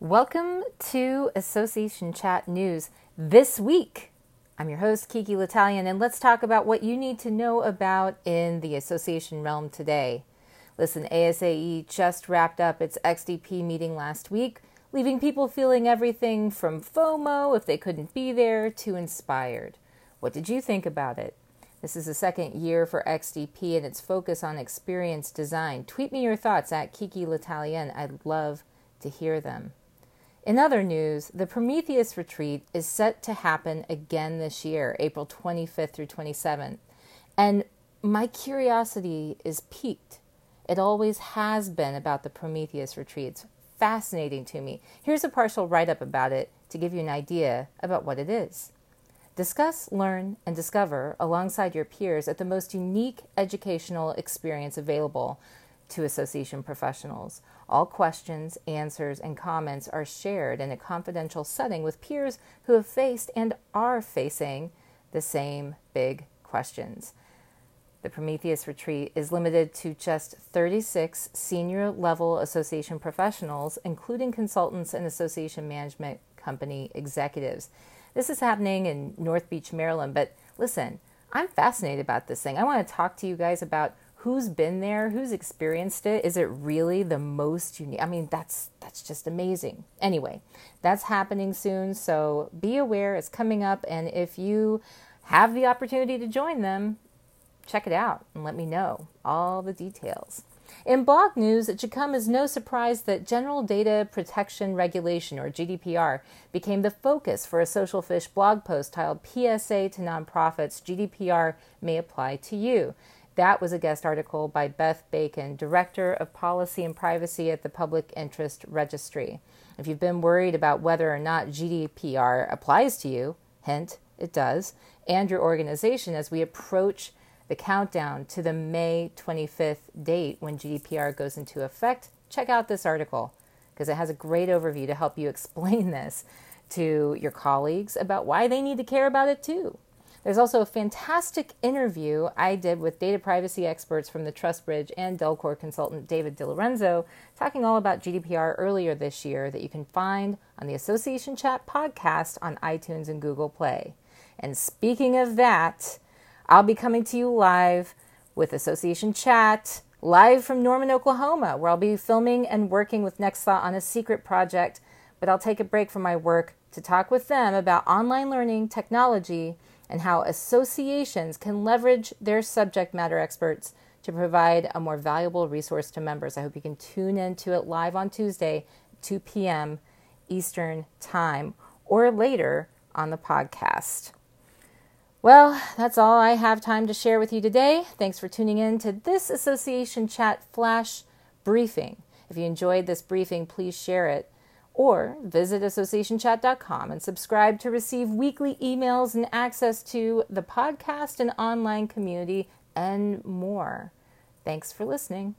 Welcome to Association Chat News this week. I'm your host, Kiki L'Italien, and let's talk about what you need to know about in the association realm today. Listen, ASAE just wrapped up its XDP meeting last week, leaving people feeling everything from FOMO if they couldn't be there to inspired. What did you think about it? This is the second year for XDP and its focus on experience design. Tweet me your thoughts at Kiki L'Italien. I'd love to hear them. In other news, the Prometheus retreat is set to happen again this year, April 25th through 27th. And my curiosity is piqued. It always has been about the Prometheus retreats. Fascinating to me. Here's a partial write up about it to give you an idea about what it is. Discuss, learn, and discover alongside your peers at the most unique educational experience available to association professionals. All questions, answers, and comments are shared in a confidential setting with peers who have faced and are facing the same big questions. The Prometheus Retreat is limited to just 36 senior level association professionals, including consultants and association management company executives. This is happening in North Beach, Maryland. But listen, I'm fascinated about this thing. I want to talk to you guys about who's been there, who's experienced it. Is it really the most unique? I mean, that's that's just amazing. Anyway, that's happening soon, so be aware it's coming up and if you have the opportunity to join them, check it out and let me know all the details. In blog news, it should come as no surprise that General Data Protection Regulation, or GDPR, became the focus for a Social Fish blog post titled PSA to Nonprofits GDPR May Apply to You. That was a guest article by Beth Bacon, Director of Policy and Privacy at the Public Interest Registry. If you've been worried about whether or not GDPR applies to you, hint, it does, and your organization as we approach the countdown to the May 25th date when GDPR goes into effect, check out this article because it has a great overview to help you explain this to your colleagues about why they need to care about it too. There's also a fantastic interview I did with data privacy experts from the TrustBridge and Delcor consultant David DiLorenzo talking all about GDPR earlier this year that you can find on the Association Chat podcast on iTunes and Google Play. And speaking of that, I'll be coming to you live with Association Chat, live from Norman, Oklahoma, where I'll be filming and working with Nextthought on a secret project. But I'll take a break from my work to talk with them about online learning, technology, and how associations can leverage their subject matter experts to provide a more valuable resource to members. I hope you can tune in to it live on Tuesday, 2 p.m. Eastern Time, or later on the podcast. Well, that's all I have time to share with you today. Thanks for tuning in to this Association Chat Flash Briefing. If you enjoyed this briefing, please share it or visit associationchat.com and subscribe to receive weekly emails and access to the podcast and online community and more. Thanks for listening.